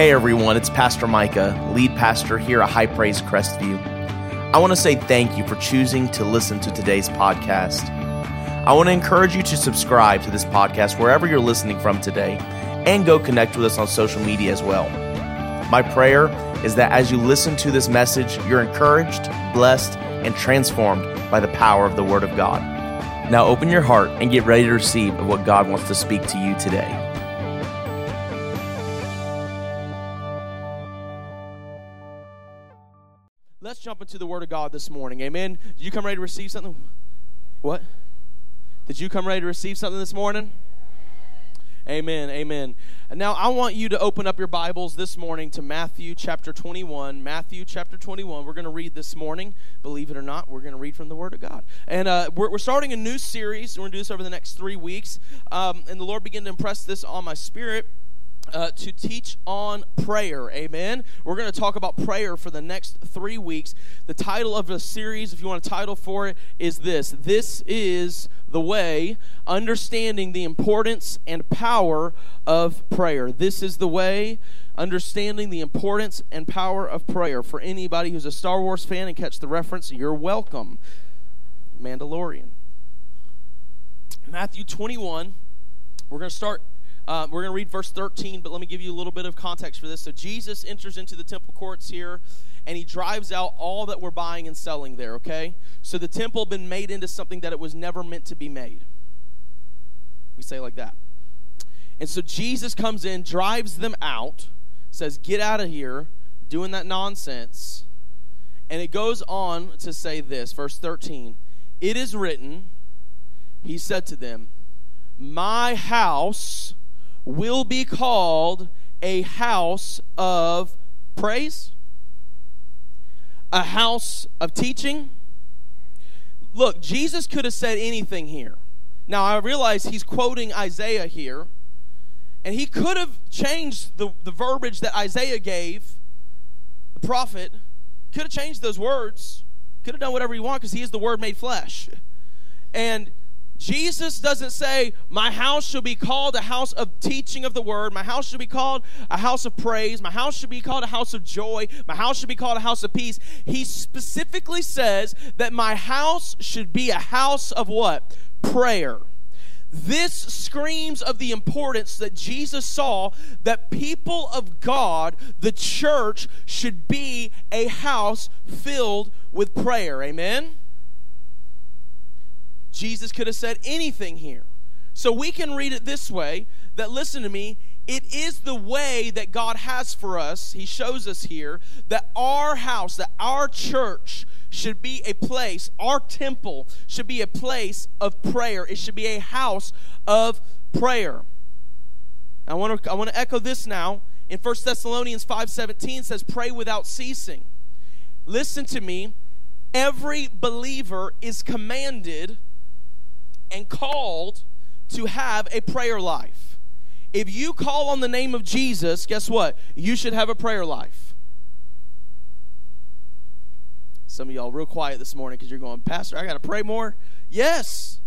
Hey everyone, it's Pastor Micah, lead pastor here at High Praise Crestview. I want to say thank you for choosing to listen to today's podcast. I want to encourage you to subscribe to this podcast wherever you're listening from today and go connect with us on social media as well. My prayer is that as you listen to this message, you're encouraged, blessed, and transformed by the power of the Word of God. Now open your heart and get ready to receive what God wants to speak to you today. Into the Word of God this morning. Amen. Did you come ready to receive something? What? Did you come ready to receive something this morning? Amen. Amen. And now I want you to open up your Bibles this morning to Matthew chapter 21. Matthew chapter 21. We're going to read this morning. Believe it or not, we're going to read from the Word of God. And uh, we're, we're, starting a new series. We're going to do this over the next three weeks. Um, and the Lord began to impress this on my spirit uh, to teach on prayer. Amen. We're going to talk about prayer for the next three weeks. The title of the series, if you want a title for it, is this This is the way, understanding the importance and power of prayer. This is the way, understanding the importance and power of prayer. For anybody who's a Star Wars fan and catch the reference, you're welcome. Mandalorian. Matthew 21. We're going to start uh, we're going to read verse 13, but let me give you a little bit of context for this. So, Jesus enters into the temple courts here, and he drives out all that we're buying and selling there, okay? So, the temple been made into something that it was never meant to be made. We say like that. And so, Jesus comes in, drives them out, says, Get out of here, doing that nonsense. And it goes on to say this, verse 13 It is written, He said to them, My house will be called a house of praise, a house of teaching. Look, Jesus could have said anything here. Now, I realize he's quoting Isaiah here, and he could have changed the, the verbiage that Isaiah gave, the prophet, could have changed those words, could have done whatever he wanted because he is the word made flesh. And Jesus doesn't say, My house shall be called a house of teaching of the word. My house shall be called a house of praise. My house shall be called a house of joy. My house should be called a house of peace. He specifically says that my house should be a house of what? Prayer. This screams of the importance that Jesus saw that people of God, the church, should be a house filled with prayer. Amen? Jesus could have said anything here. So we can read it this way that, listen to me, it is the way that God has for us. He shows us here that our house, that our church should be a place, our temple should be a place of prayer. It should be a house of prayer. I want to I want to echo this now. In 1 Thessalonians 5:17 says pray without ceasing. Listen to me. Every believer is commanded and called to have a prayer life. If you call on the name of Jesus, guess what? You should have a prayer life. Some of y'all real quiet this morning because you're going, Pastor, I got to pray more. Yes.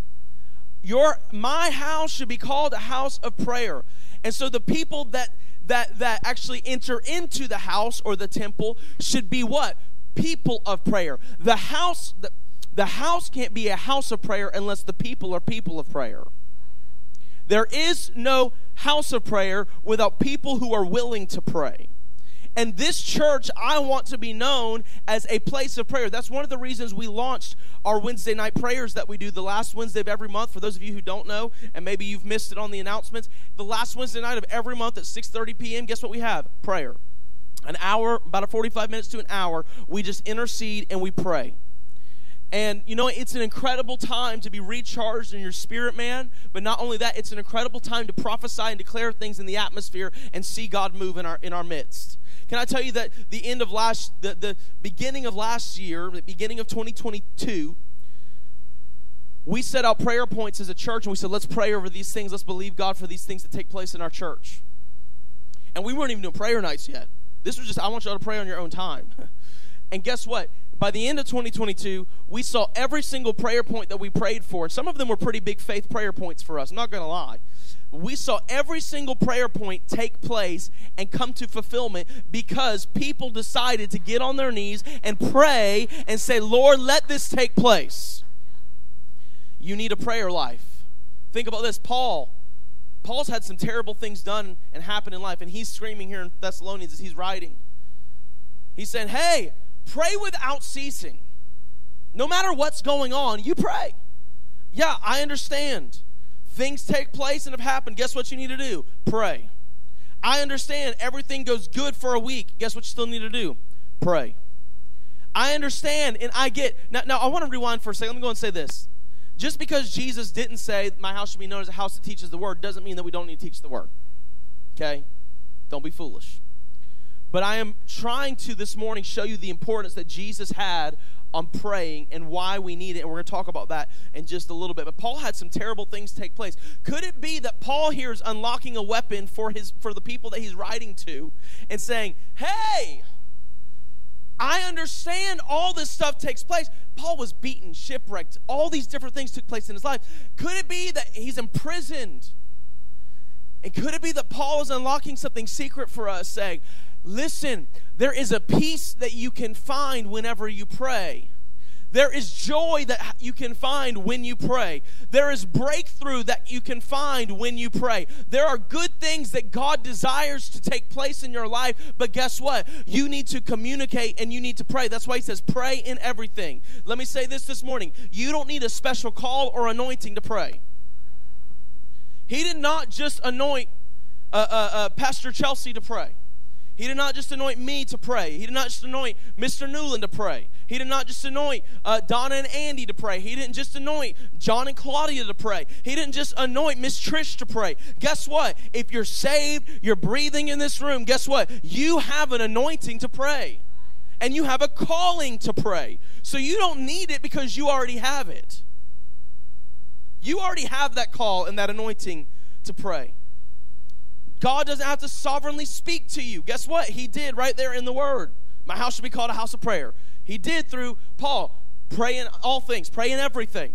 Your my house should be called a house of prayer. And so the people that that that actually enter into the house or the temple should be what? People of prayer. The house the, the house can't be a house of prayer unless the people are people of prayer. There is no house of prayer without people who are willing to pray. And this church, I want to be known as a place of prayer. That's one of the reasons we launched our Wednesday night prayers that we do the last Wednesday of every month. For those of you who don't know, and maybe you've missed it on the announcements, the last Wednesday night of every month at 6:30 p.m. Guess what we have? Prayer. An hour, about a 45 minutes to an hour. We just intercede and we pray. And you know, it's an incredible time to be recharged in your spirit, man. But not only that, it's an incredible time to prophesy and declare things in the atmosphere and see God move in our in our midst. Can I tell you that the end of last the, the beginning of last year, the beginning of 2022, we set out prayer points as a church and we said, let's pray over these things. Let's believe God for these things to take place in our church. And we weren't even doing prayer nights yet. This was just, I want y'all to pray on your own time. And guess what? By the end of 2022, we saw every single prayer point that we prayed for. Some of them were pretty big faith prayer points for us, not going to lie. We saw every single prayer point take place and come to fulfillment because people decided to get on their knees and pray and say, Lord, let this take place. You need a prayer life. Think about this. Paul, Paul's had some terrible things done and happen in life, and he's screaming here in Thessalonians as he's writing. He's saying, Hey, pray without ceasing. No matter what's going on, you pray. Yeah, I understand. Things take place and have happened. Guess what you need to do? Pray. I understand everything goes good for a week. Guess what you still need to do? Pray. I understand and I get. Now, now I want to rewind for a second. Let me go and say this. Just because Jesus didn't say, My house should be known as a house that teaches the word, doesn't mean that we don't need to teach the word. Okay? Don't be foolish. But I am trying to this morning show you the importance that Jesus had on praying and why we need it. And we're going to talk about that in just a little bit. But Paul had some terrible things take place. Could it be that Paul here is unlocking a weapon for his for the people that he's writing to and saying, "Hey, I understand all this stuff takes place. Paul was beaten, shipwrecked, all these different things took place in his life. Could it be that he's imprisoned? And could it be that Paul is unlocking something secret for us, saying, Listen, there is a peace that you can find whenever you pray. There is joy that you can find when you pray. There is breakthrough that you can find when you pray. There are good things that God desires to take place in your life, but guess what? You need to communicate and you need to pray. That's why he says, pray in everything. Let me say this this morning you don't need a special call or anointing to pray. He did not just anoint uh, uh, uh, Pastor Chelsea to pray. He did not just anoint me to pray. He did not just anoint Mr. Newland to pray. He did not just anoint uh, Donna and Andy to pray. He didn't just anoint John and Claudia to pray. He didn't just anoint Miss Trish to pray. Guess what? If you're saved, you're breathing in this room, guess what? You have an anointing to pray. And you have a calling to pray. So you don't need it because you already have it. You already have that call and that anointing to pray. God doesn't have to sovereignly speak to you. Guess what? He did right there in the Word. My house should be called a house of prayer. He did through Paul. Pray in all things, pray in everything.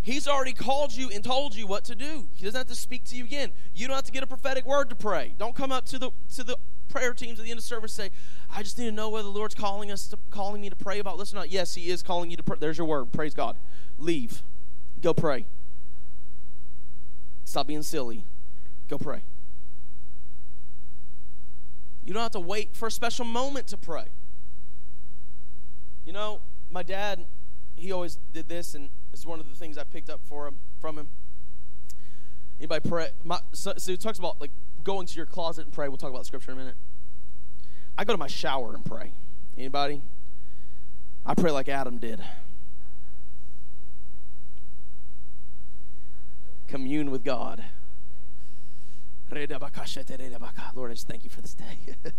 He's already called you and told you what to do. He doesn't have to speak to you again. You don't have to get a prophetic word to pray. Don't come up to the to the prayer teams at the end of service say, "I just need to know whether the Lord's calling us to calling me to pray about this or not." Yes, He is calling you to pray. There's your word. Praise God. Leave. Go pray. Stop being silly. Go pray. You don't have to wait for a special moment to pray. You know, my dad, he always did this, and it's one of the things I picked up for him from him. Anybody pray? My, so, so he talks about like going to your closet and pray. We'll talk about scripture in a minute. I go to my shower and pray. Anybody? I pray like Adam did. Commune with God. Lord, I just thank you for this day.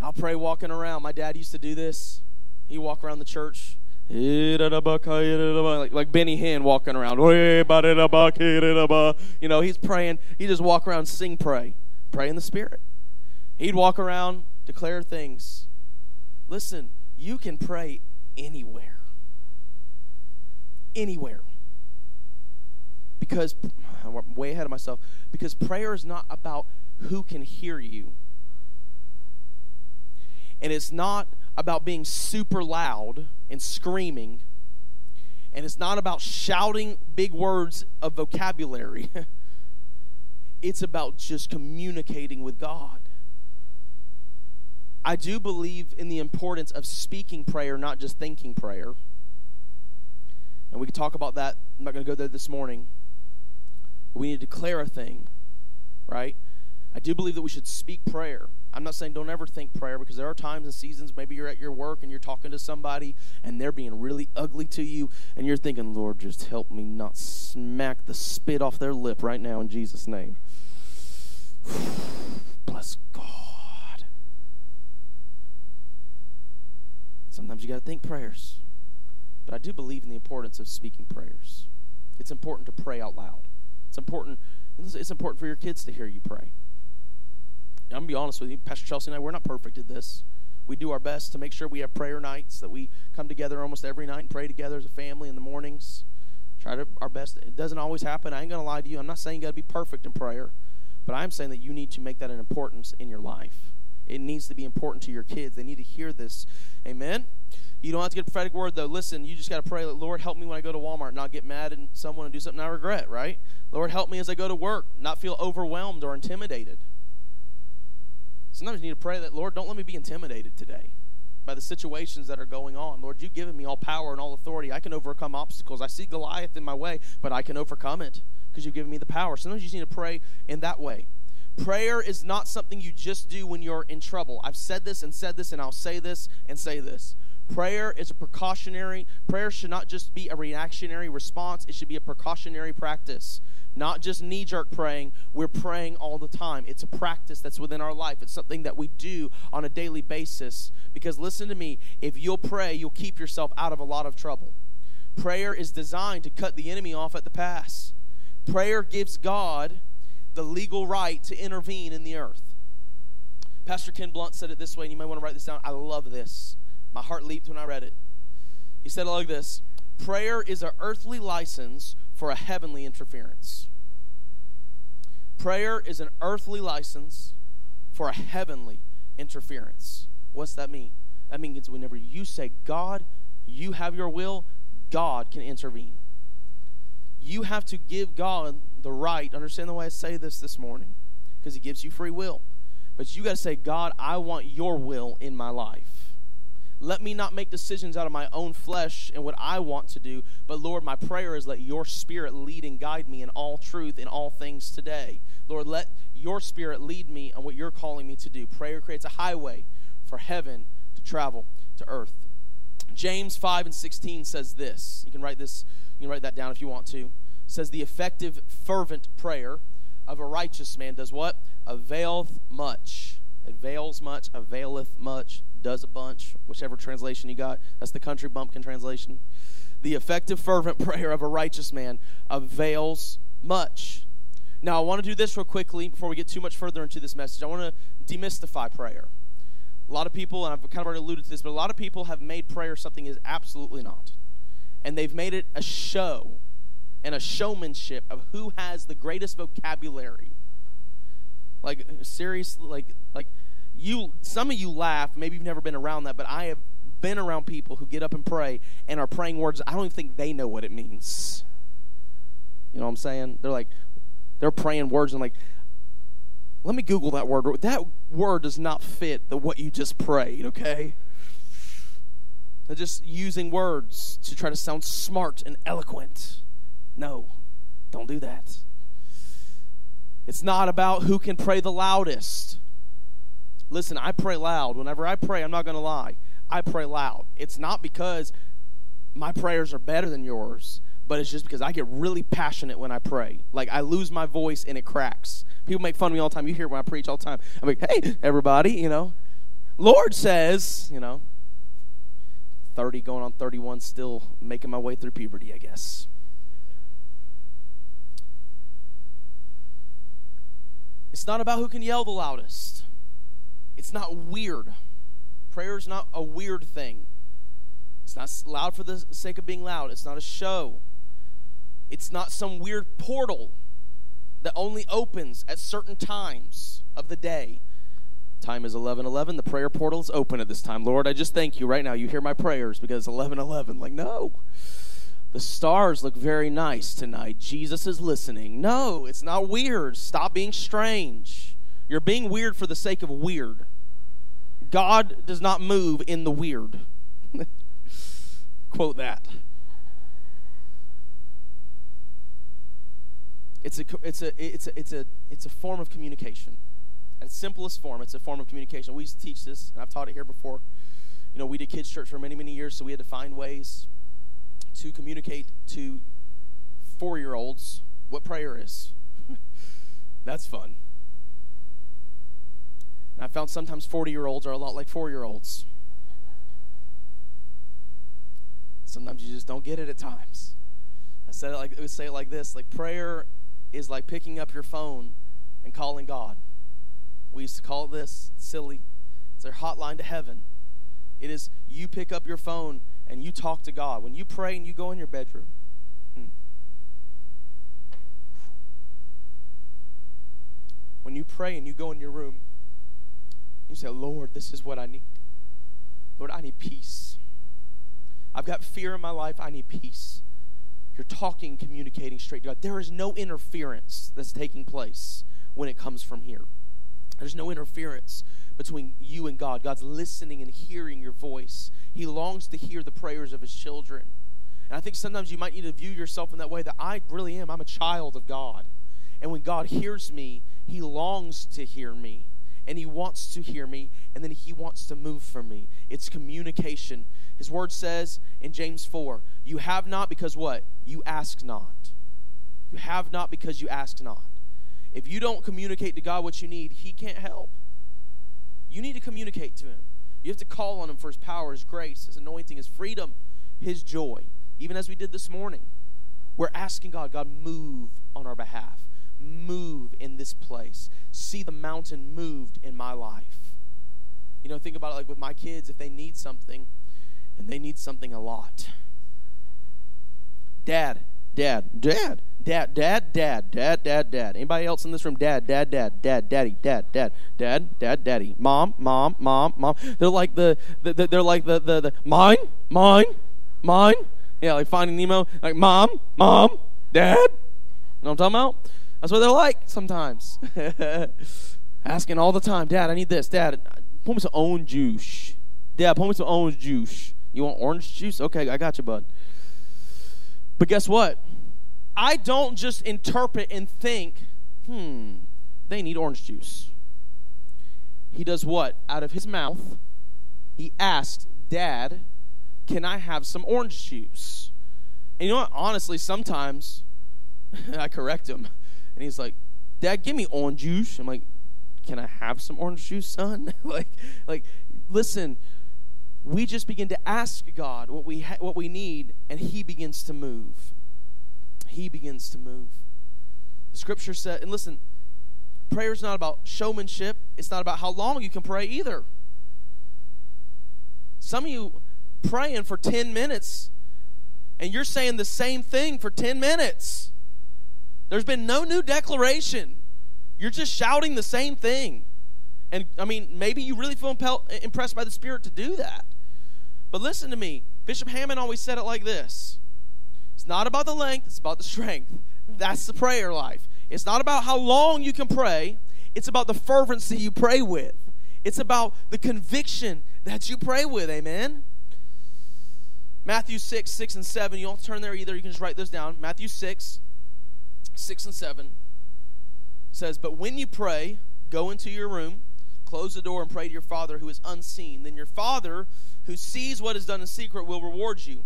I'll pray walking around. My dad used to do this. He walk around the church. Like, like Benny Hinn walking around. You know, he's praying. He just walk around, sing, pray. Pray in the Spirit. He'd walk around, declare things. Listen, you can pray anywhere. Anywhere because I'm way ahead of myself because prayer is not about who can hear you. And it's not about being super loud and screaming. And it's not about shouting big words of vocabulary. It's about just communicating with god. I do believe in the importance of speaking prayer not just thinking prayer. And we can talk about that. I'm not going to go there this morning we need to declare a thing, right? I do believe that we should speak prayer. I'm not saying don't ever think prayer because there are times and seasons, maybe you're at your work and you're talking to somebody and they're being really ugly to you, and you're thinking, Lord, just help me not smack the spit off their lip right now in Jesus' name. Bless God. Sometimes you got to think prayers. But I do believe in the importance of speaking prayers. It's important to pray out loud. It's important. It's important for your kids to hear you pray. I'm gonna be honest with you, Pastor Chelsea and I, we're not perfect at this. We do our best to make sure we have prayer nights, that we come together almost every night and pray together as a family in the mornings. Try to our best. It doesn't always happen. I ain't to lie to you. I'm not saying you got to be perfect in prayer, but I'm saying that you need to make that an importance in your life. It needs to be important to your kids. They need to hear this. Amen. You don't have to get a prophetic word though. Listen, you just got to pray, Lord, help me when I go to Walmart, not get mad at someone and do something I regret, right? Lord, help me as I go to work, not feel overwhelmed or intimidated. Sometimes you need to pray that, Lord, don't let me be intimidated today by the situations that are going on. Lord, you've given me all power and all authority. I can overcome obstacles. I see Goliath in my way, but I can overcome it because you've given me the power. Sometimes you just need to pray in that way. Prayer is not something you just do when you're in trouble. I've said this and said this, and I'll say this and say this. Prayer is a precautionary, prayer should not just be a reactionary response, it should be a precautionary practice. Not just knee jerk praying, we're praying all the time. It's a practice that's within our life. It's something that we do on a daily basis. Because listen to me, if you'll pray, you'll keep yourself out of a lot of trouble. Prayer is designed to cut the enemy off at the pass. Prayer gives God the legal right to intervene in the earth. Pastor Ken Blunt said it this way, and you may want to write this down. I love this. My heart leaped when I read it. He said it like this Prayer is an earthly license for a heavenly interference. Prayer is an earthly license for a heavenly interference. What's that mean? That means whenever you say, God, you have your will, God can intervene. You have to give God the right. Understand the way I say this this morning? Because He gives you free will. But you got to say, God, I want your will in my life. Let me not make decisions out of my own flesh and what I want to do, but Lord, my prayer is let your spirit lead and guide me in all truth in all things today. Lord, let your spirit lead me on what you're calling me to do. Prayer creates a highway for heaven to travel to earth. James 5 and 16 says this. You can write this, you can write that down if you want to. Says the effective fervent prayer of a righteous man does what? Availeth much. Avails much, availeth much does a bunch, whichever translation you got. That's the country bumpkin translation. The effective, fervent prayer of a righteous man avails much. Now, I want to do this real quickly before we get too much further into this message. I want to demystify prayer. A lot of people, and I've kind of already alluded to this, but a lot of people have made prayer something is absolutely not. And they've made it a show and a showmanship of who has the greatest vocabulary. Like seriously, like like you some of you laugh maybe you've never been around that but i have been around people who get up and pray and are praying words i don't even think they know what it means. You know what i'm saying? They're like they're praying words and like let me google that word. That word does not fit the what you just prayed okay? They're just using words to try to sound smart and eloquent no don't do that it's not about who can pray the loudest Listen, I pray loud. Whenever I pray, I'm not going to lie. I pray loud. It's not because my prayers are better than yours, but it's just because I get really passionate when I pray. Like I lose my voice and it cracks. People make fun of me all the time. You hear when I preach all the time. I'm like, hey, everybody, you know. Lord says, you know, 30 going on 31, still making my way through puberty, I guess. It's not about who can yell the loudest. It's not weird. Prayer is not a weird thing. It's not loud for the sake of being loud. It's not a show. It's not some weird portal that only opens at certain times of the day. Time is 11:11. The prayer portal is open at this time. Lord, I just thank you right now. You hear my prayers because it's 11:11. Like, no. The stars look very nice tonight. Jesus is listening. No, it's not weird. Stop being strange. You're being weird for the sake of weird. God does not move in the weird. Quote that. It's a, it's, a, it's, a, it's, a, it's a form of communication. At its simplest form, it's a form of communication. We used to teach this, and I've taught it here before. You know, we did kids' church for many, many years, so we had to find ways to communicate to four year olds what prayer is. That's fun. And I found sometimes 40 year olds are a lot like four year olds. Sometimes you just don't get it at times. I said it like I would say it like this: like prayer is like picking up your phone and calling God. We used to call this silly. It's our hotline to heaven. It is you pick up your phone and you talk to God. When you pray and you go in your bedroom. Hmm. When you pray and you go in your room, you say, Lord, this is what I need. Lord, I need peace. I've got fear in my life. I need peace. You're talking, communicating straight to God. There is no interference that's taking place when it comes from here. There's no interference between you and God. God's listening and hearing your voice. He longs to hear the prayers of his children. And I think sometimes you might need to view yourself in that way that I really am. I'm a child of God. And when God hears me, he longs to hear me. And he wants to hear me. And then he wants to move for me. It's communication. His word says in James 4 You have not because what? You ask not. You have not because you ask not. If you don't communicate to God what you need, he can't help. You need to communicate to him. You have to call on him for his power, his grace, his anointing, his freedom, his joy. Even as we did this morning, we're asking God, God, move on our behalf. Move in this place. See the mountain moved in my life. You know, think about it like with my kids, if they need something, and they need something a lot. Dad, dad, dad, dad, dad, dad, dad, dad, dad. Anybody else in this room? Dad, dad, dad, dad, daddy, dad, dad, dad, dad, daddy. Mom, mom, mom, mom. They're like the, the, the they're like the, the, the mine, mine, mine. Yeah, like Finding Nemo. Like mom, mom, dad. You know what I'm talking about? That's what they're like sometimes. Asking all the time, Dad, I need this. Dad, pull me some orange juice. Dad, pull me some orange juice. You want orange juice? Okay, I got you, bud. But guess what? I don't just interpret and think, hmm, they need orange juice. He does what? Out of his mouth, he asked, Dad, can I have some orange juice? And you know what? Honestly, sometimes I correct him. And he's like, Dad, give me orange juice. I'm like, Can I have some orange juice, son? like, like, listen, we just begin to ask God what we ha- what we need, and He begins to move. He begins to move. The Scripture said, and listen, prayer is not about showmanship. It's not about how long you can pray either. Some of you praying for ten minutes, and you're saying the same thing for ten minutes. There's been no new declaration. You're just shouting the same thing. And I mean, maybe you really feel impel- impressed by the Spirit to do that. But listen to me. Bishop Hammond always said it like this It's not about the length, it's about the strength. That's the prayer life. It's not about how long you can pray, it's about the fervency you pray with. It's about the conviction that you pray with. Amen. Matthew 6, 6 and 7. You don't turn there either. You can just write those down. Matthew 6, 6 and 7 says, But when you pray, go into your room, close the door, and pray to your Father who is unseen. Then your Father who sees what is done in secret will reward you.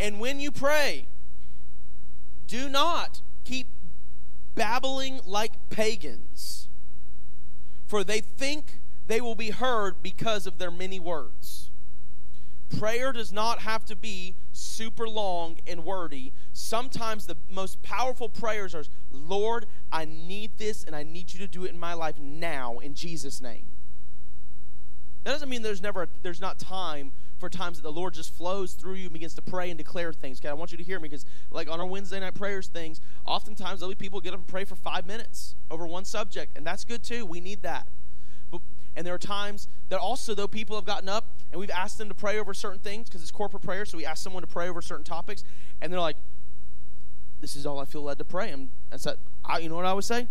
And when you pray, do not keep babbling like pagans, for they think they will be heard because of their many words. Prayer does not have to be super long and wordy. Sometimes the most powerful prayers are, Lord, I need this and I need you to do it in my life now in Jesus' name. That doesn't mean there's never there's not time for times that the Lord just flows through you and begins to pray and declare things. Okay, I want you to hear me because like on our Wednesday night prayers things, oftentimes be people get up and pray for five minutes over one subject, and that's good too. We need that. But and there are times that also though people have gotten up and we've asked them to pray over certain things because it's corporate prayer, so we ask someone to pray over certain topics, and they're like, "This is all I feel led to pray." And I said, I, "You know what I would say?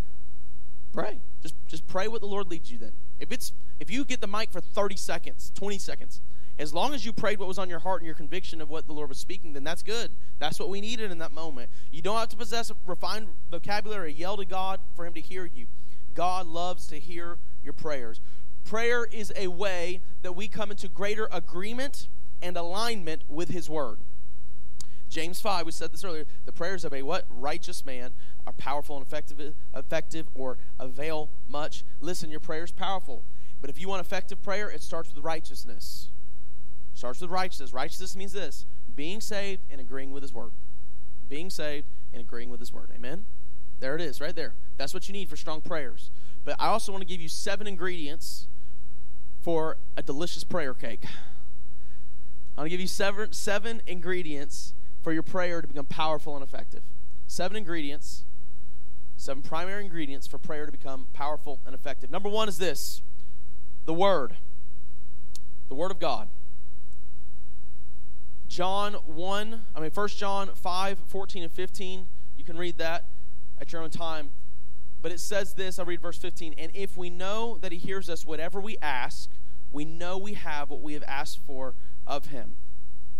Pray. Just just pray what the Lord leads you. Then, if it's if you get the mic for 30 seconds, 20 seconds, as long as you prayed what was on your heart and your conviction of what the Lord was speaking, then that's good. That's what we needed in that moment. You don't have to possess a refined vocabulary yell to God for Him to hear you. God loves to hear your prayers. Prayer is a way that we come into greater agreement and alignment with His Word. James 5, we said this earlier, the prayers of a what? Righteous man are powerful and effective, effective or avail much. Listen, your prayer is powerful. But if you want effective prayer, it starts with righteousness. Starts with righteousness. Righteousness means this being saved and agreeing with his word. Being saved and agreeing with his word. Amen? There it is, right there. That's what you need for strong prayers. But I also want to give you seven ingredients for a delicious prayer cake. I'm going to give you seven, seven ingredients for your prayer to become powerful and effective. Seven ingredients, seven primary ingredients for prayer to become powerful and effective. Number one is this the Word, the Word of God. John 1, I mean, 1 John 5, 14 and 15. You can read that at your own time. But it says this, I'll read verse 15. And if we know that he hears us, whatever we ask, we know we have what we have asked for of him.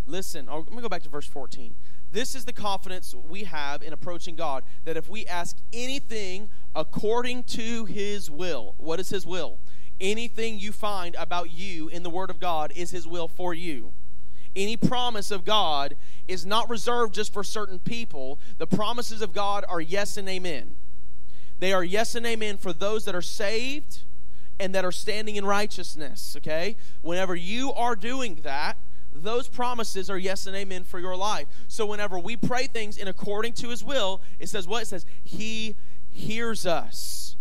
Listen, I'm going to go back to verse 14. This is the confidence we have in approaching God that if we ask anything according to his will, what is his will? Anything you find about you in the Word of God is his will for you any promise of God is not reserved just for certain people. The promises of God are yes and amen. They are yes and amen for those that are saved and that are standing in righteousness, okay? Whenever you are doing that, those promises are yes and amen for your life. So whenever we pray things in according to his will, it says what? It says, He hears us.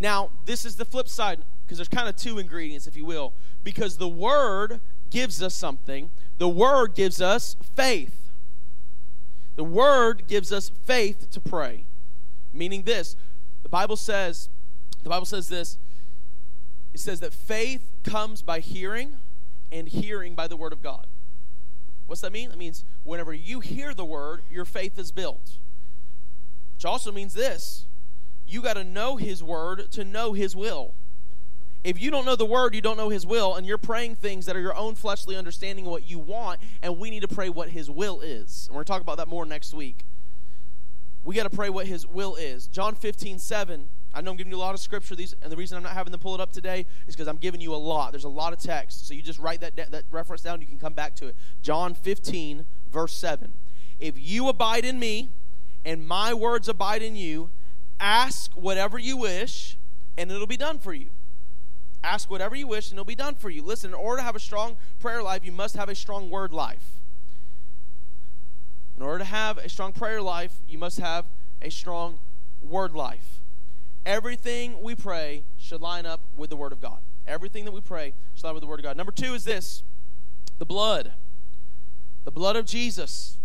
Now, this is the flip side, because there's kind of two ingredients, if you will. Because the word gives us something. The Word gives us faith. The Word gives us faith to pray. Meaning this, the Bible says, the Bible says this. It says that faith comes by hearing, and hearing by the Word of God. What's that mean? That means whenever you hear the Word, your faith is built. Which also means this you got to know His Word to know His will. If you don't know the word, you don't know his will, and you're praying things that are your own fleshly understanding of what you want, and we need to pray what his will is. And we're going to talk about that more next week. We got to pray what his will is. John 15, 7. I know I'm giving you a lot of scripture, these, and the reason I'm not having them pull it up today is because I'm giving you a lot. There's a lot of text. So you just write that, that reference down, you can come back to it. John 15, verse 7. If you abide in me, and my words abide in you, ask whatever you wish, and it'll be done for you. Ask whatever you wish, and it'll be done for you. Listen, in order to have a strong prayer life, you must have a strong word life. In order to have a strong prayer life, you must have a strong word life. Everything we pray should line up with the Word of God. Everything that we pray should line up with the Word of God. Number two is this the blood. The blood of Jesus.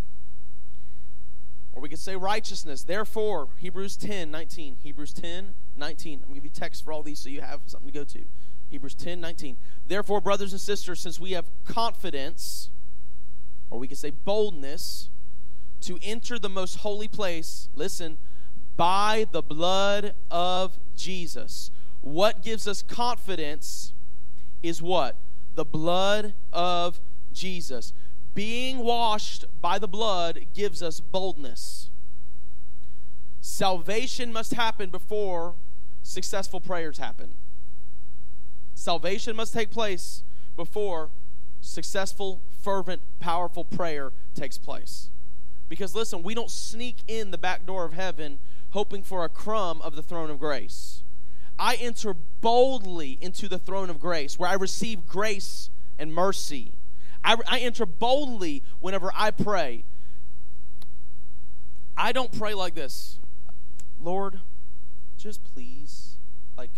Or we could say righteousness. Therefore, Hebrews 10 19. Hebrews 10 19. I'm going to give you text for all these so you have something to go to. Hebrews 10 19. Therefore, brothers and sisters, since we have confidence, or we could say boldness, to enter the most holy place, listen, by the blood of Jesus. What gives us confidence is what? The blood of Jesus. Being washed by the blood gives us boldness. Salvation must happen before successful prayers happen. Salvation must take place before successful, fervent, powerful prayer takes place. Because listen, we don't sneak in the back door of heaven hoping for a crumb of the throne of grace. I enter boldly into the throne of grace where I receive grace and mercy. I, I enter boldly whenever I pray. I don't pray like this Lord, just please. Like,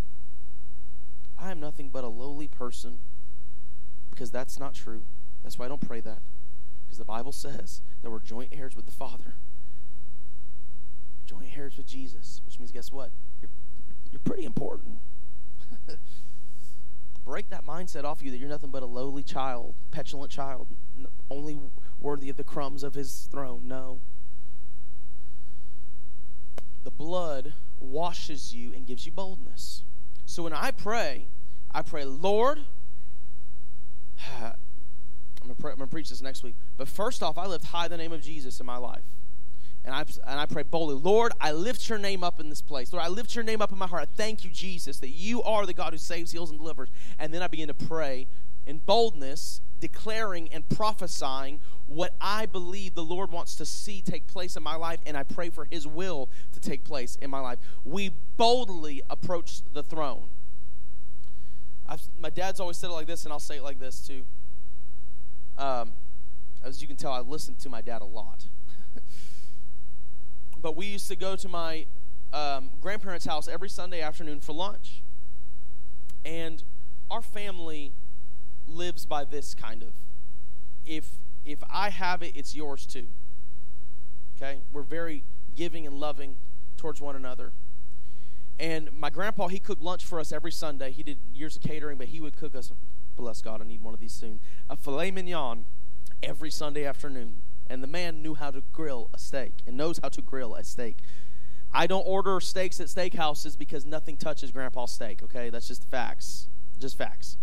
I am nothing but a lowly person because that's not true. That's why I don't pray that. Because the Bible says that we're joint heirs with the Father, joint heirs with Jesus, which means, guess what? You're, you're pretty important. Break that mindset off you that you're nothing but a lowly child, petulant child, only worthy of the crumbs of his throne. No. The blood washes you and gives you boldness. So when I pray, I pray, Lord, I'm to preach this next week. But first off, I lift high the name of Jesus in my life. And I, and I pray boldly, Lord, I lift your name up in this place. Lord, I lift your name up in my heart. I thank you, Jesus, that you are the God who saves, heals, and delivers. And then I begin to pray in boldness, declaring and prophesying what I believe the Lord wants to see take place in my life, and I pray for His will to take place in my life. We boldly approach the throne. I've, my dad's always said it like this, and I'll say it like this too. Um, as you can tell, I listen to my dad a lot. but we used to go to my um, grandparents' house every Sunday afternoon for lunch. And our family lives by this kind of if if I have it, it's yours too. Okay? We're very giving and loving towards one another. And my grandpa, he cooked lunch for us every Sunday. He did years of catering, but he would cook us, bless God, I need one of these soon, a filet mignon every Sunday afternoon. And the man knew how to grill a steak and knows how to grill a steak. I don't order steaks at steakhouses because nothing touches grandpa's steak, okay? That's just the facts. Just facts.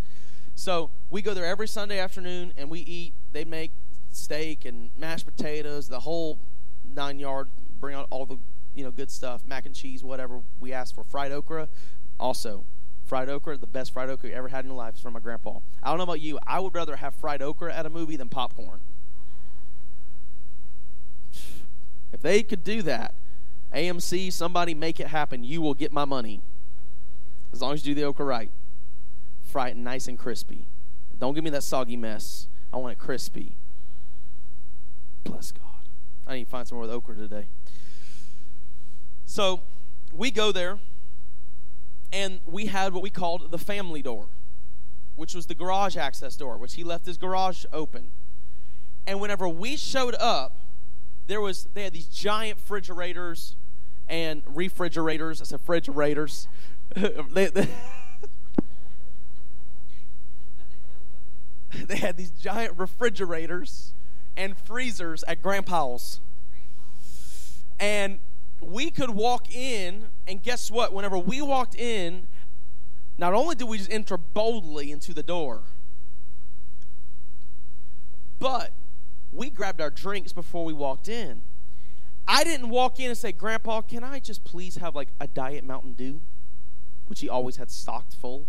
So we go there every Sunday afternoon and we eat. They make steak and mashed potatoes, the whole nine yard, bring out all the you know good stuff, mac and cheese, whatever we ask for. Fried okra, also fried okra, the best fried okra you ever had in your life is from my grandpa. I don't know about you, I would rather have fried okra at a movie than popcorn. If they could do that, AMC, somebody make it happen. You will get my money. As long as you do the okra right. Fried nice and crispy. Don't give me that soggy mess. I want it crispy. Bless God. I need to find some more with okra today. So we go there, and we had what we called the family door, which was the garage access door, which he left his garage open. And whenever we showed up, there was they had these giant refrigerators and refrigerators. I said refrigerators. they, they, they had these giant refrigerators and freezers at grandpa's. And we could walk in, and guess what? Whenever we walked in, not only did we just enter boldly into the door, but we grabbed our drinks before we walked in. I didn't walk in and say, Grandpa, can I just please have like a Diet Mountain Dew? Which he always had stocked full,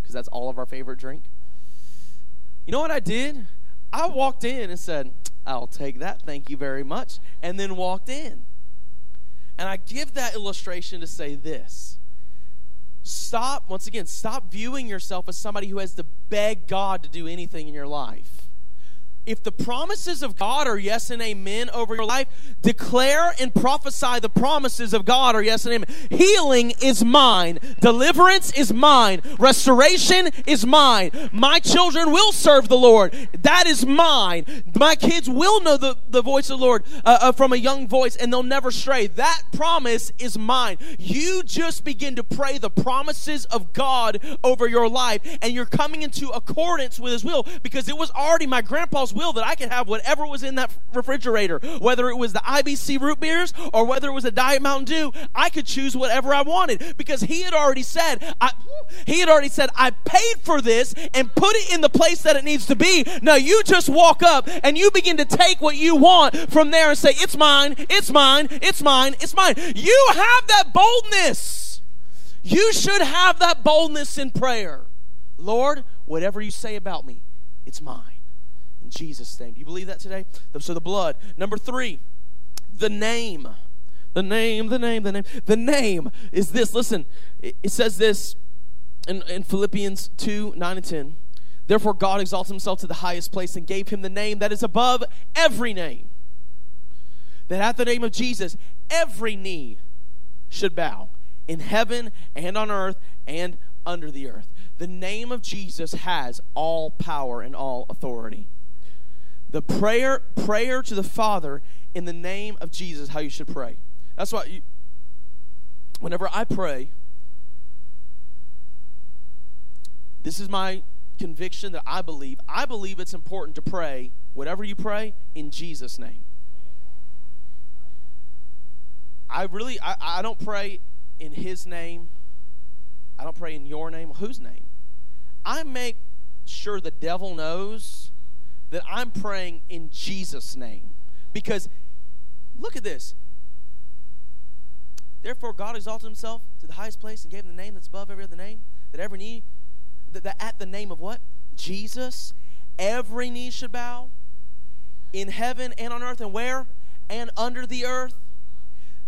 because that's all of our favorite drink. You know what I did? I walked in and said, I'll take that, thank you very much, and then walked in. And I give that illustration to say this. Stop, once again, stop viewing yourself as somebody who has to beg God to do anything in your life if the promises of God are yes and amen over your life, declare and prophesy the promises of God are yes and amen. Healing is mine. Deliverance is mine. Restoration is mine. My children will serve the Lord. That is mine. My kids will know the, the voice of the Lord uh, uh, from a young voice and they'll never stray. That promise is mine. You just begin to pray the promises of God over your life and you're coming into accordance with His will because it was already my grandpa's will that I could have whatever was in that refrigerator, whether it was the IBC root beers or whether it was a Diet Mountain Dew. I could choose whatever I wanted because he had already said, I, he had already said, I paid for this and put it in the place that it needs to be. Now you just walk up and you begin to take what you want from there and say, It's mine, it's mine, it's mine, it's mine. You have that boldness. You should have that boldness in prayer. Lord, whatever you say about me, it's mine. Jesus' name. Do you believe that today? So the blood. Number three, the name. The name, the name, the name. The name is this. Listen, it, says this in, in Philippians 2 9 and 10. Therefore, God exalted himself to the highest place and gave him the name that is above every name. That at the name of Jesus, every knee should bow in heaven and on earth and under the earth. The name of Jesus has all power and all authority. The prayer, prayer to the Father in the name of Jesus, how you should pray. That's why you, whenever I pray, this is my conviction that I believe. I believe it's important to pray, whatever you pray, in Jesus' name. I really, I, I don't pray in His name. I don't pray in your name. Whose name? I make sure the devil knows that I'm praying in Jesus' name. Because look at this. Therefore, God exalted himself to the highest place and gave him the name that's above every other name, that every knee, that, that at the name of what? Jesus, every knee should bow in heaven and on earth, and where? And under the earth.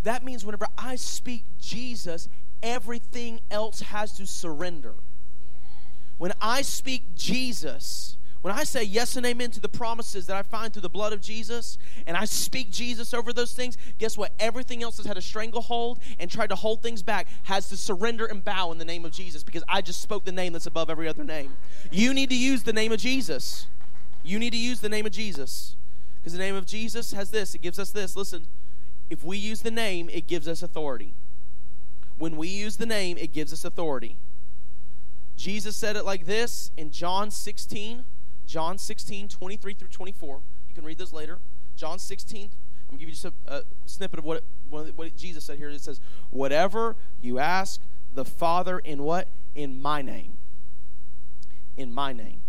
That means whenever I speak Jesus, everything else has to surrender. When I speak Jesus, when I say yes and amen to the promises that I find through the blood of Jesus, and I speak Jesus over those things, guess what? Everything else that's had a stranglehold and tried to hold things back has to surrender and bow in the name of Jesus because I just spoke the name that's above every other name. You need to use the name of Jesus. You need to use the name of Jesus. Because the name of Jesus has this, it gives us this. Listen, if we use the name, it gives us authority. When we use the name, it gives us authority. Jesus said it like this in John 16 John 16, 23 through 24. You can read this later. John 16, I'm going to give you just a, a snippet of what, it, what Jesus said here. It says, Whatever you ask the Father in what? In my name. In my name.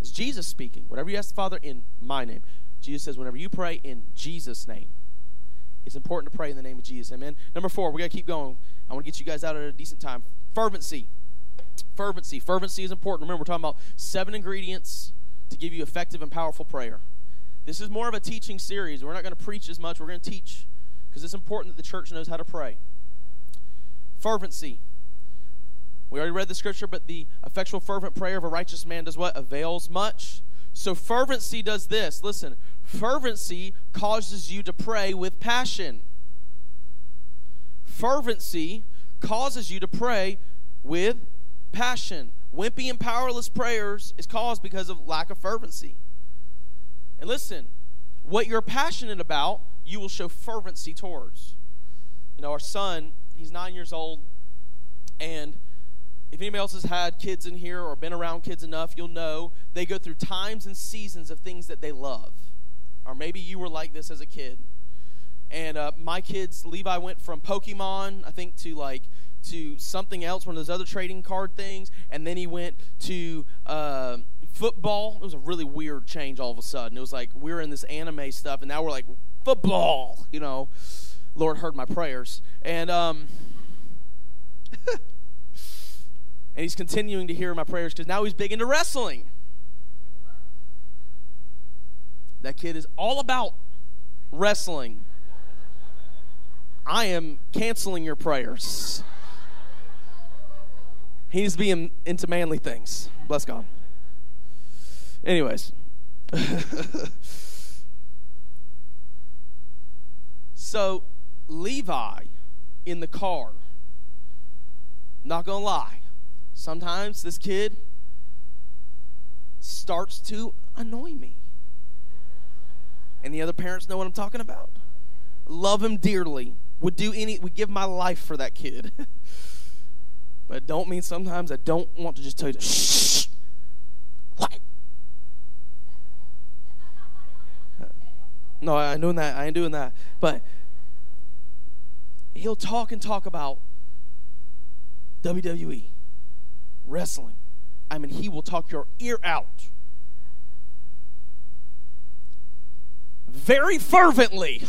It's Jesus speaking. Whatever you ask the Father in my name. Jesus says, whenever you pray in Jesus' name, it's important to pray in the name of Jesus. Amen. Number four, we got to keep going. I want to get you guys out at a decent time. Fervency. Fervency. Fervency is important. Remember, we're talking about seven ingredients to give you effective and powerful prayer. This is more of a teaching series. We're not going to preach as much. We're going to teach because it's important that the church knows how to pray. Fervency. We already read the scripture, but the effectual, fervent prayer of a righteous man does what? Avails much. So fervency does this. Listen, fervency causes you to pray with passion. Fervency causes you to pray with passion. Wimpy and powerless prayers is caused because of lack of fervency. And listen, what you're passionate about, you will show fervency towards. You know, our son, he's nine years old, and if anybody else has had kids in here or been around kids enough, you'll know they go through times and seasons of things that they love. Or maybe you were like this as a kid. And uh, my kids, Levi went from Pokemon, I think, to like to something else, one of those other trading card things, and then he went to uh, football. It was a really weird change all of a sudden. It was like we were in this anime stuff, and now we're like football. You know, Lord heard my prayers, and um, and he's continuing to hear my prayers because now he's big into wrestling. That kid is all about wrestling. I am canceling your prayers. He needs to be in, into manly things. Bless God. Anyways. so, Levi in the car, not going to lie, sometimes this kid starts to annoy me. And the other parents know what I'm talking about. Love him dearly. Would do any would give my life for that kid. But it don't mean sometimes I don't want to just tell you to shh. What? No, I ain't doing that. I ain't doing that. But he'll talk and talk about WWE, wrestling. I mean, he will talk your ear out. Very fervently.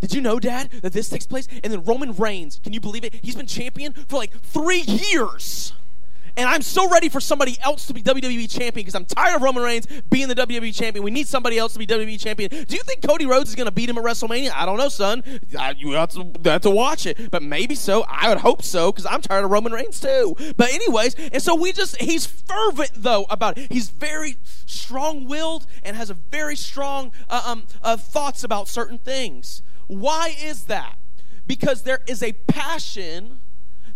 Did you know, Dad, that this takes place? And then Roman Reigns, can you believe it? He's been champion for like three years. And I'm so ready for somebody else to be WWE champion because I'm tired of Roman Reigns being the WWE champion. We need somebody else to be WWE champion. Do you think Cody Rhodes is going to beat him at WrestleMania? I don't know, son. I, you have to, have to watch it. But maybe so. I would hope so because I'm tired of Roman Reigns too. But, anyways, and so we just, he's fervent though about it. He's very strong willed and has a very strong uh, um, uh, thoughts about certain things. Why is that? Because there is a passion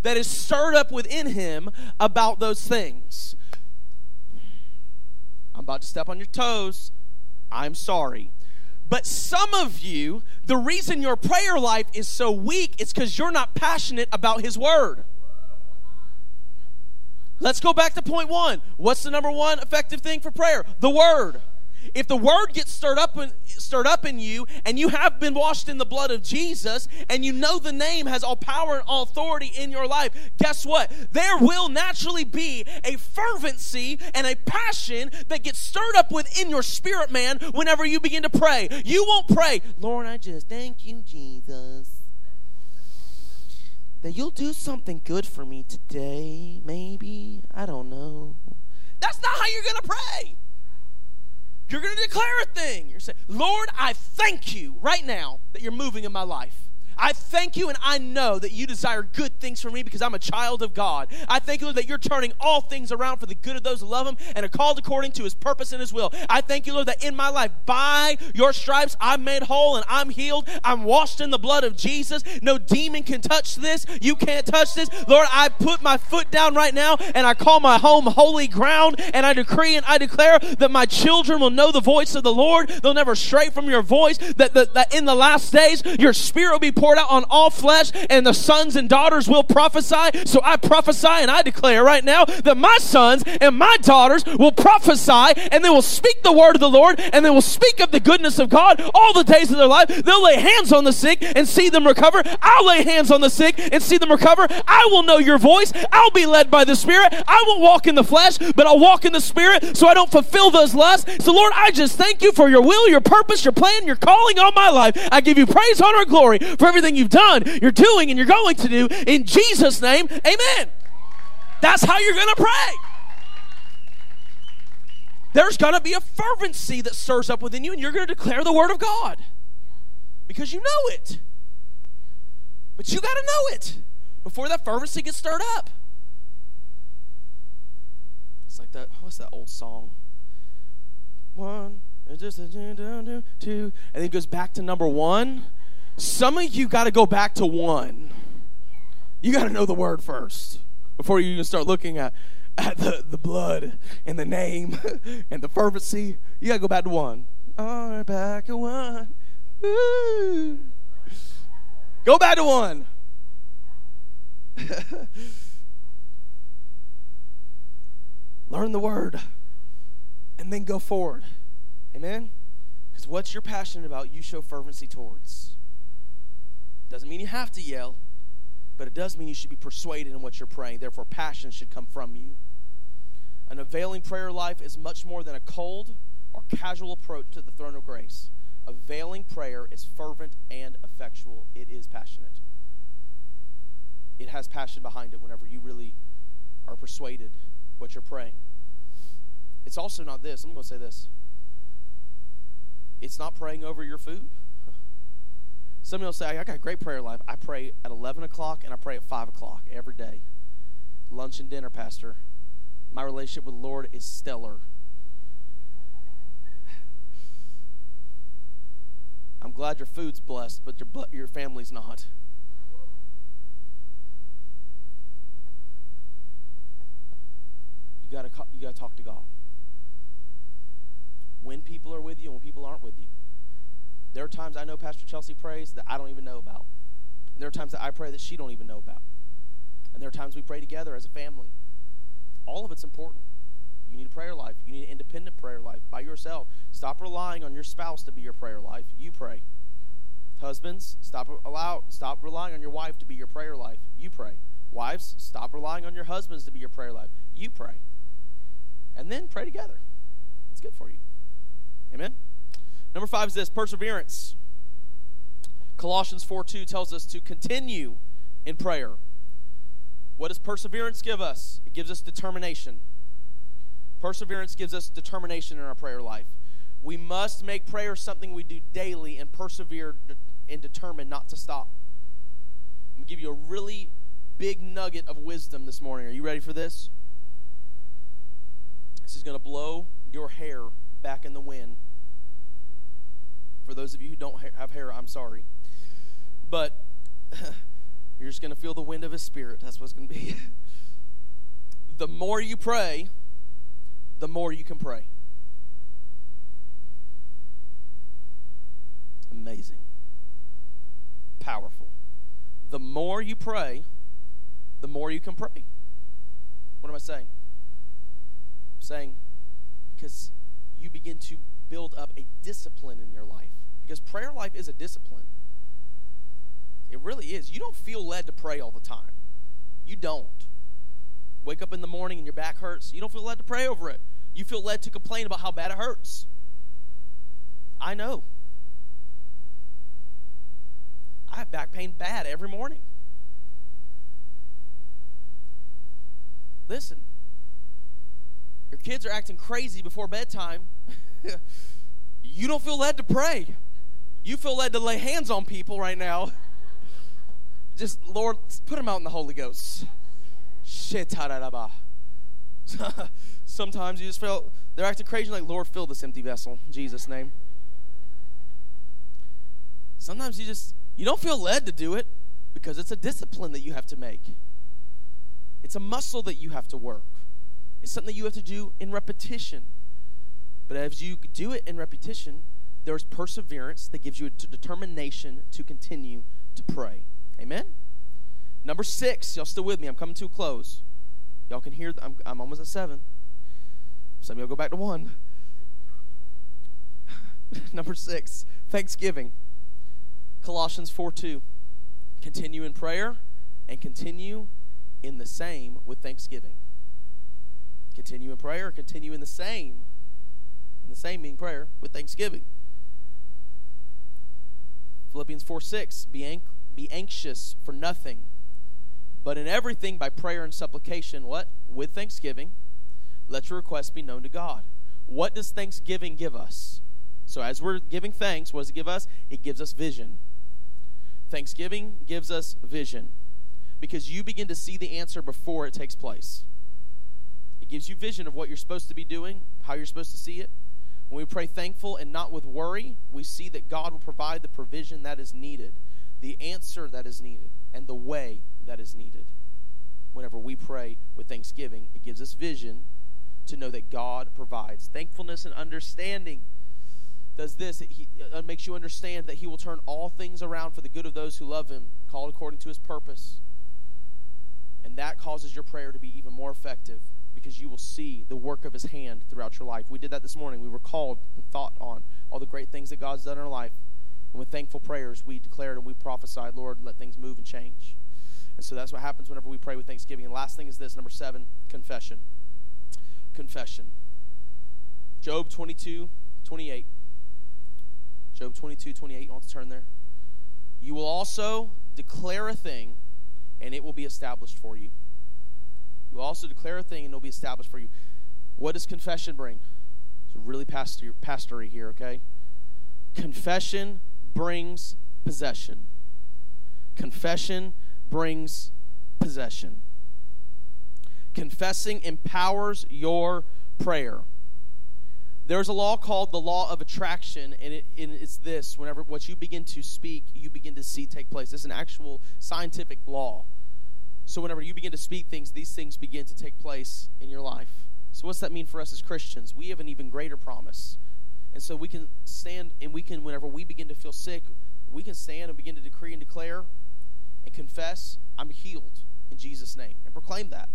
that is stirred up within him about those things. I'm about to step on your toes. I'm sorry. But some of you, the reason your prayer life is so weak is because you're not passionate about His Word. Let's go back to point one. What's the number one effective thing for prayer? The Word. If the word gets stirred up in, stirred up in you and you have been washed in the blood of Jesus and you know the name has all power and all authority in your life, guess what? There will naturally be a fervency and a passion that gets stirred up within your spirit man whenever you begin to pray. You won't pray, Lord, I just thank you, Jesus. That you'll do something good for me today, maybe. I don't know. That's not how you're going to pray. You're going to declare a thing. You're saying, Lord, I thank you right now that you're moving in my life. I thank you and I know that you desire good things for me because I'm a child of God. I thank you, Lord, that you're turning all things around for the good of those who love him and are called according to his purpose and his will. I thank you, Lord, that in my life, by your stripes, I'm made whole and I'm healed. I'm washed in the blood of Jesus. No demon can touch this. You can't touch this. Lord, I put my foot down right now and I call my home holy ground and I decree and I declare that my children will know the voice of the Lord. They'll never stray from your voice. That, that, that in the last days, your spirit will be poured out on all flesh, and the sons and daughters will prophesy. So I prophesy and I declare right now that my sons and my daughters will prophesy and they will speak the word of the Lord and they will speak of the goodness of God all the days of their life. They'll lay hands on the sick and see them recover. I'll lay hands on the sick and see them recover. I will know your voice. I'll be led by the Spirit. I won't walk in the flesh, but I'll walk in the Spirit so I don't fulfill those lusts. So, Lord, I just thank you for your will, your purpose, your plan, your calling on my life. I give you praise, honor, and glory for everything you've done, you're doing, and you're going to do. In Jesus' name, amen. That's how you're going to pray. There's going to be a fervency that stirs up within you, and you're going to declare the word of God because you know it. But you got to know it before that fervency gets stirred up. It's like that, what's that old song? One, just a two, and then it goes back to number one. Some of you got to go back to one. You got to know the word first before you even start looking at, at the, the blood and the name and the fervency. You got to go back to one. All right, back to one. Ooh. Go back to one. Learn the word and then go forward. Amen? Because what you're passionate about, you show fervency towards. Doesn't mean you have to yell, but it does mean you should be persuaded in what you're praying. Therefore, passion should come from you. An availing prayer life is much more than a cold or casual approach to the throne of grace. Availing prayer is fervent and effectual, it is passionate. It has passion behind it whenever you really are persuaded what you're praying. It's also not this. I'm going to say this. It's not praying over your food. Some of you say, I got a great prayer life. I pray at 11 o'clock and I pray at 5 o'clock every day. Lunch and dinner, Pastor. My relationship with the Lord is stellar. I'm glad your food's blessed, but your, your family's not. You got to you got to talk to God. When people are with you and when people aren't with you. There are times I know Pastor Chelsea prays that I don't even know about. And there are times that I pray that she don't even know about. And there are times we pray together as a family. All of it's important. You need a prayer life. You need an independent prayer life by yourself. Stop relying on your spouse to be your prayer life. You pray. Husbands, stop allow stop relying on your wife to be your prayer life. You pray. Wives, stop relying on your husbands to be your prayer life. You pray. And then pray together. It's good for you. Amen. Number 5 is this, perseverance. Colossians 4 2 tells us to continue in prayer. What does perseverance give us? It gives us determination. Perseverance gives us determination in our prayer life. We must make prayer something we do daily and persevere and determine not to stop. I'm going to give you a really big nugget of wisdom this morning. Are you ready for this? This is going to blow your hair back in the wind. For those of you who don't have hair, I'm sorry. But you're just going to feel the wind of his spirit. That's what's going to be. the more you pray, the more you can pray. Amazing. Powerful. The more you pray, the more you can pray. What am I saying? I'm saying because you begin to build up a discipline in your life. Because prayer life is a discipline. It really is. You don't feel led to pray all the time. You don't. Wake up in the morning and your back hurts. You don't feel led to pray over it. You feel led to complain about how bad it hurts. I know. I have back pain bad every morning. Listen, your kids are acting crazy before bedtime. you don't feel led to pray. You feel led to lay hands on people right now. just Lord, put them out in the Holy Ghost. Sometimes you just feel they're acting crazy, like Lord, fill this empty vessel Jesus' name. Sometimes you just you don't feel led to do it because it's a discipline that you have to make. It's a muscle that you have to work. It's something that you have to do in repetition. But as you do it in repetition, there's perseverance that gives you a determination to continue to pray. Amen? Number six, y'all still with me? I'm coming to a close. Y'all can hear, I'm, I'm almost at seven. Some of y'all go back to one. Number six, thanksgiving. Colossians 4 2. Continue in prayer and continue in the same with thanksgiving. Continue in prayer, continue in the same. In the same meaning prayer with thanksgiving. Philippians 4 6. Be, be anxious for nothing, but in everything by prayer and supplication, what? With thanksgiving, let your requests be known to God. What does thanksgiving give us? So, as we're giving thanks, what does it give us? It gives us vision. Thanksgiving gives us vision because you begin to see the answer before it takes place. Gives you vision of what you're supposed to be doing, how you're supposed to see it. When we pray thankful and not with worry, we see that God will provide the provision that is needed, the answer that is needed, and the way that is needed. Whenever we pray with thanksgiving, it gives us vision to know that God provides. Thankfulness and understanding does this he, uh, makes you understand that he will turn all things around for the good of those who love him called according to his purpose and that causes your prayer to be even more effective because you will see the work of his hand throughout your life. We did that this morning. We were called and thought on all the great things that god's done in our life. And with thankful prayers we declared and we prophesied lord let things move and change. And so that's what happens whenever we pray with thanksgiving. And last thing is this number seven confession. Confession. Job 22 28 Job 22, 28. You want to turn there? You will also declare a thing, and it will be established for you. You also declare a thing, and it will be established for you. What does confession bring? It's really pastor, pastory here, okay? Confession brings possession. Confession brings possession. Confessing empowers your prayer there's a law called the law of attraction, and, it, and, it's this whenever what you begin to speak, you begin to see take place. It's an actual scientific law. So, whenever you begin to speak things, these things begin to take place in your life. So, what's that mean for us as Christians? We have an even greater promise. And so, we can stand and we can, whenever we begin to feel sick, we can stand and begin to decree and declare and confess, I'm healed in Jesus' name, and proclaim that.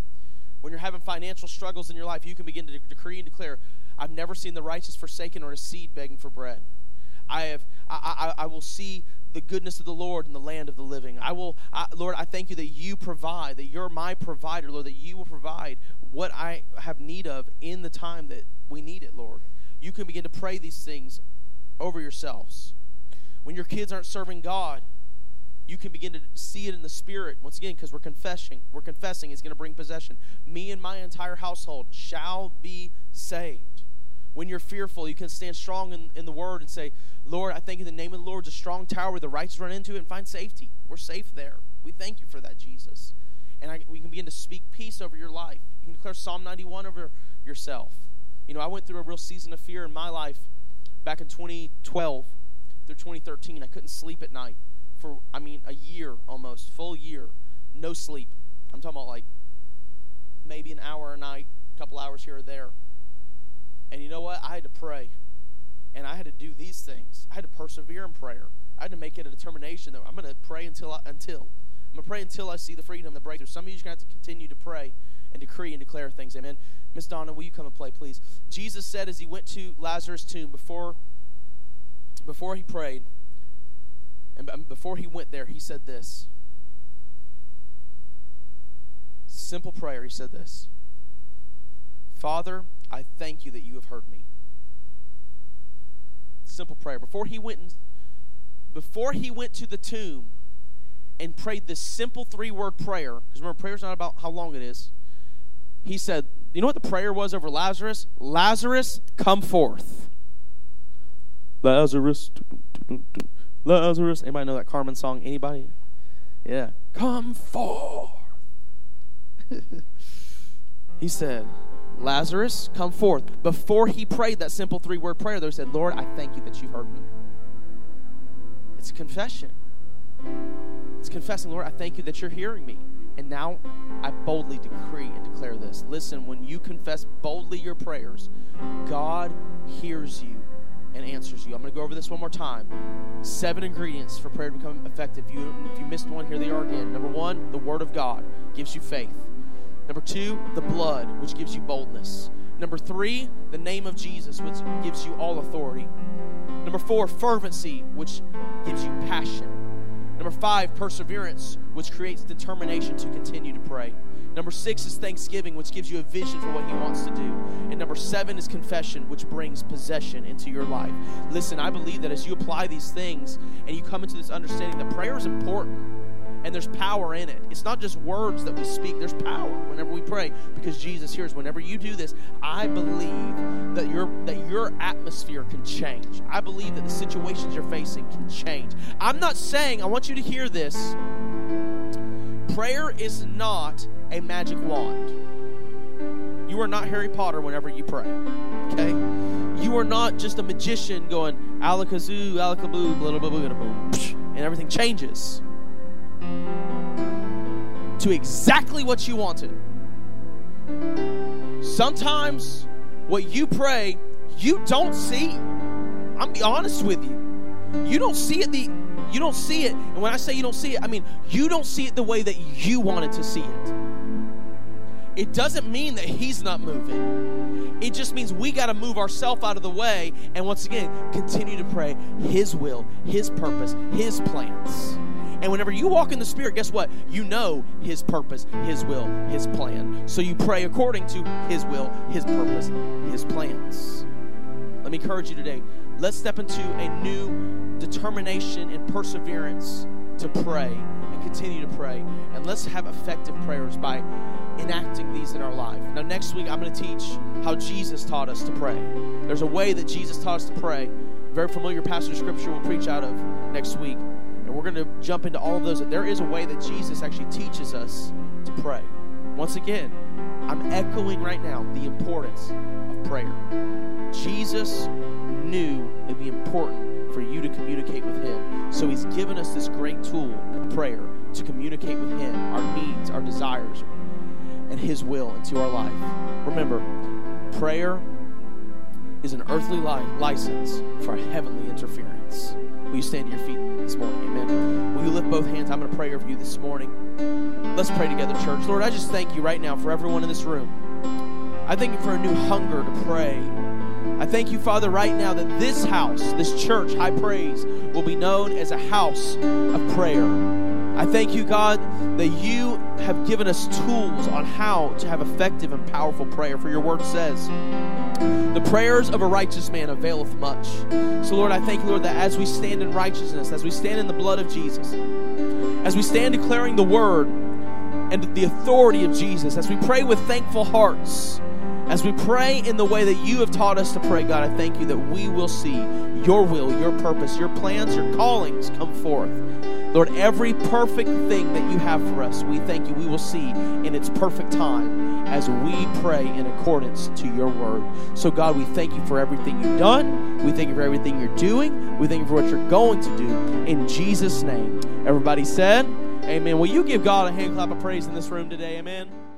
When you're having financial struggles in your life, you can begin to decree and declare, I've never seen the righteous forsaken or a seed begging for bread. I have I, I, I will see the goodness of the Lord in the land of the living. I will I, Lord, I thank you that you provide, that you're my provider, Lord, that you will provide what I have need of in the time that we need it, Lord. You can begin to pray these things over yourselves. When your kids aren't serving God, you can begin to see it in the spirit once again because we're confessing we're confessing it's going to bring possession me and my entire household shall be saved when you're fearful, you can stand strong in, in the word and say, Lord, I thank you the name of the Lord is a strong tower where the righteous run into it and find safety. We're safe there. We thank you for that, Jesus. And I, we can begin to speak peace over your life. You can declare Psalm 91 over yourself. You know, I went through a real season of fear in my life back in 2012 through 2013. I couldn't sleep at night for, I mean, a year almost, full year, no sleep. I'm talking about like maybe an hour a night, a couple hours here or there. And you know what? I had to pray. And I had to do these things. I had to persevere in prayer. I had to make it a determination that I'm going to pray until I, until I'm going to pray until I see the freedom, the breakthrough. Some of you are going to have to continue to pray and decree and declare things. Amen. Miss Donna, will you come and play, please? Jesus said as he went to Lazarus' tomb before before he prayed and um, before he went there, he said this. Simple prayer. He said this. Father, I thank you that you have heard me. Simple prayer. Before he went and, before he went to the tomb and prayed this simple three-word prayer, because remember, prayer's not about how long it is. He said, you know what the prayer was over Lazarus? Lazarus, come forth. Lazarus, Lazarus. Anybody know that Carman song? Anybody? Yeah. Come forth. he said, Lazarus, come forth. Before he prayed that simple three word prayer, they said, Lord, I thank you that you've heard me. It's confession. It's confessing, Lord, I thank you that you're hearing me. And now I boldly decree and declare this. Listen, when you confess boldly your prayers, God hears you and answers you. I'm going to go over this one more time. Seven ingredients for prayer to become effective. You, if you missed one, here they are again. Number one, the Word of God gives you faith. Number two, the blood, which gives you boldness. Number three, the name of Jesus, which gives you all authority. Number four, fervency, which gives you passion. Number five, perseverance, which creates determination to continue to pray. Number six is thanksgiving, which gives you a vision for what He wants to do. And number seven is confession, which brings possession into your life. Listen, I believe that as you apply these things and you come into this understanding that prayer is important and there's power in it. It's not just words that we speak, there's power whenever we pray because Jesus hears. Whenever you do this, I believe that your that your atmosphere can change. I believe that the situations you're facing can change. I'm not saying, I want you to hear this. Prayer is not a magic wand. You are not Harry Potter whenever you pray. Okay? You are not just a magician going alakazoo, alakaboo, blah, blah, blah, blah, and everything changes to exactly what you wanted. Sometimes what you pray, you don't see. I'm be honest with you. You don't see it the you don't see it. And when I say you don't see it, I mean you don't see it the way that you wanted to see it. It doesn't mean that he's not moving. It just means we got to move ourselves out of the way and once again continue to pray his will, his purpose, his plans. And whenever you walk in the Spirit, guess what? You know His purpose, His will, His plan. So you pray according to His will, His purpose, His plans. Let me encourage you today. Let's step into a new determination and perseverance to pray continue to pray. And let's have effective prayers by enacting these in our life. Now, next week, I'm going to teach how Jesus taught us to pray. There's a way that Jesus taught us to pray. Very familiar passage of scripture we'll preach out of next week. And we're going to jump into all of those. There is a way that Jesus actually teaches us to pray. Once again, I'm echoing right now the importance of prayer. Jesus knew it'd be important for you to communicate with Him. So He's given us this great tool, prayer, to communicate with Him, our needs, our desires, and His will into our life. Remember, prayer is an earthly license for heavenly interference. Will you stand to your feet this morning? Amen. Will you lift both hands? I'm going to pray over you this morning. Let's pray together, church. Lord, I just thank you right now for everyone in this room. I thank you for a new hunger to pray. I thank you, Father, right now that this house, this church, High Praise, will be known as a house of prayer. I thank you, God, that you have given us tools on how to have effective and powerful prayer. For your word says, the prayers of a righteous man availeth much. So, Lord, I thank you, Lord, that as we stand in righteousness, as we stand in the blood of Jesus, as we stand declaring the word and the authority of Jesus, as we pray with thankful hearts, as we pray in the way that you have taught us to pray, God, I thank you that we will see your will, your purpose, your plans, your callings come forth. Lord, every perfect thing that you have for us, we thank you we will see in its perfect time as we pray in accordance to your word. So, God, we thank you for everything you've done. We thank you for everything you're doing. We thank you for what you're going to do. In Jesus' name. Everybody said, Amen. Will you give God a hand clap of praise in this room today? Amen.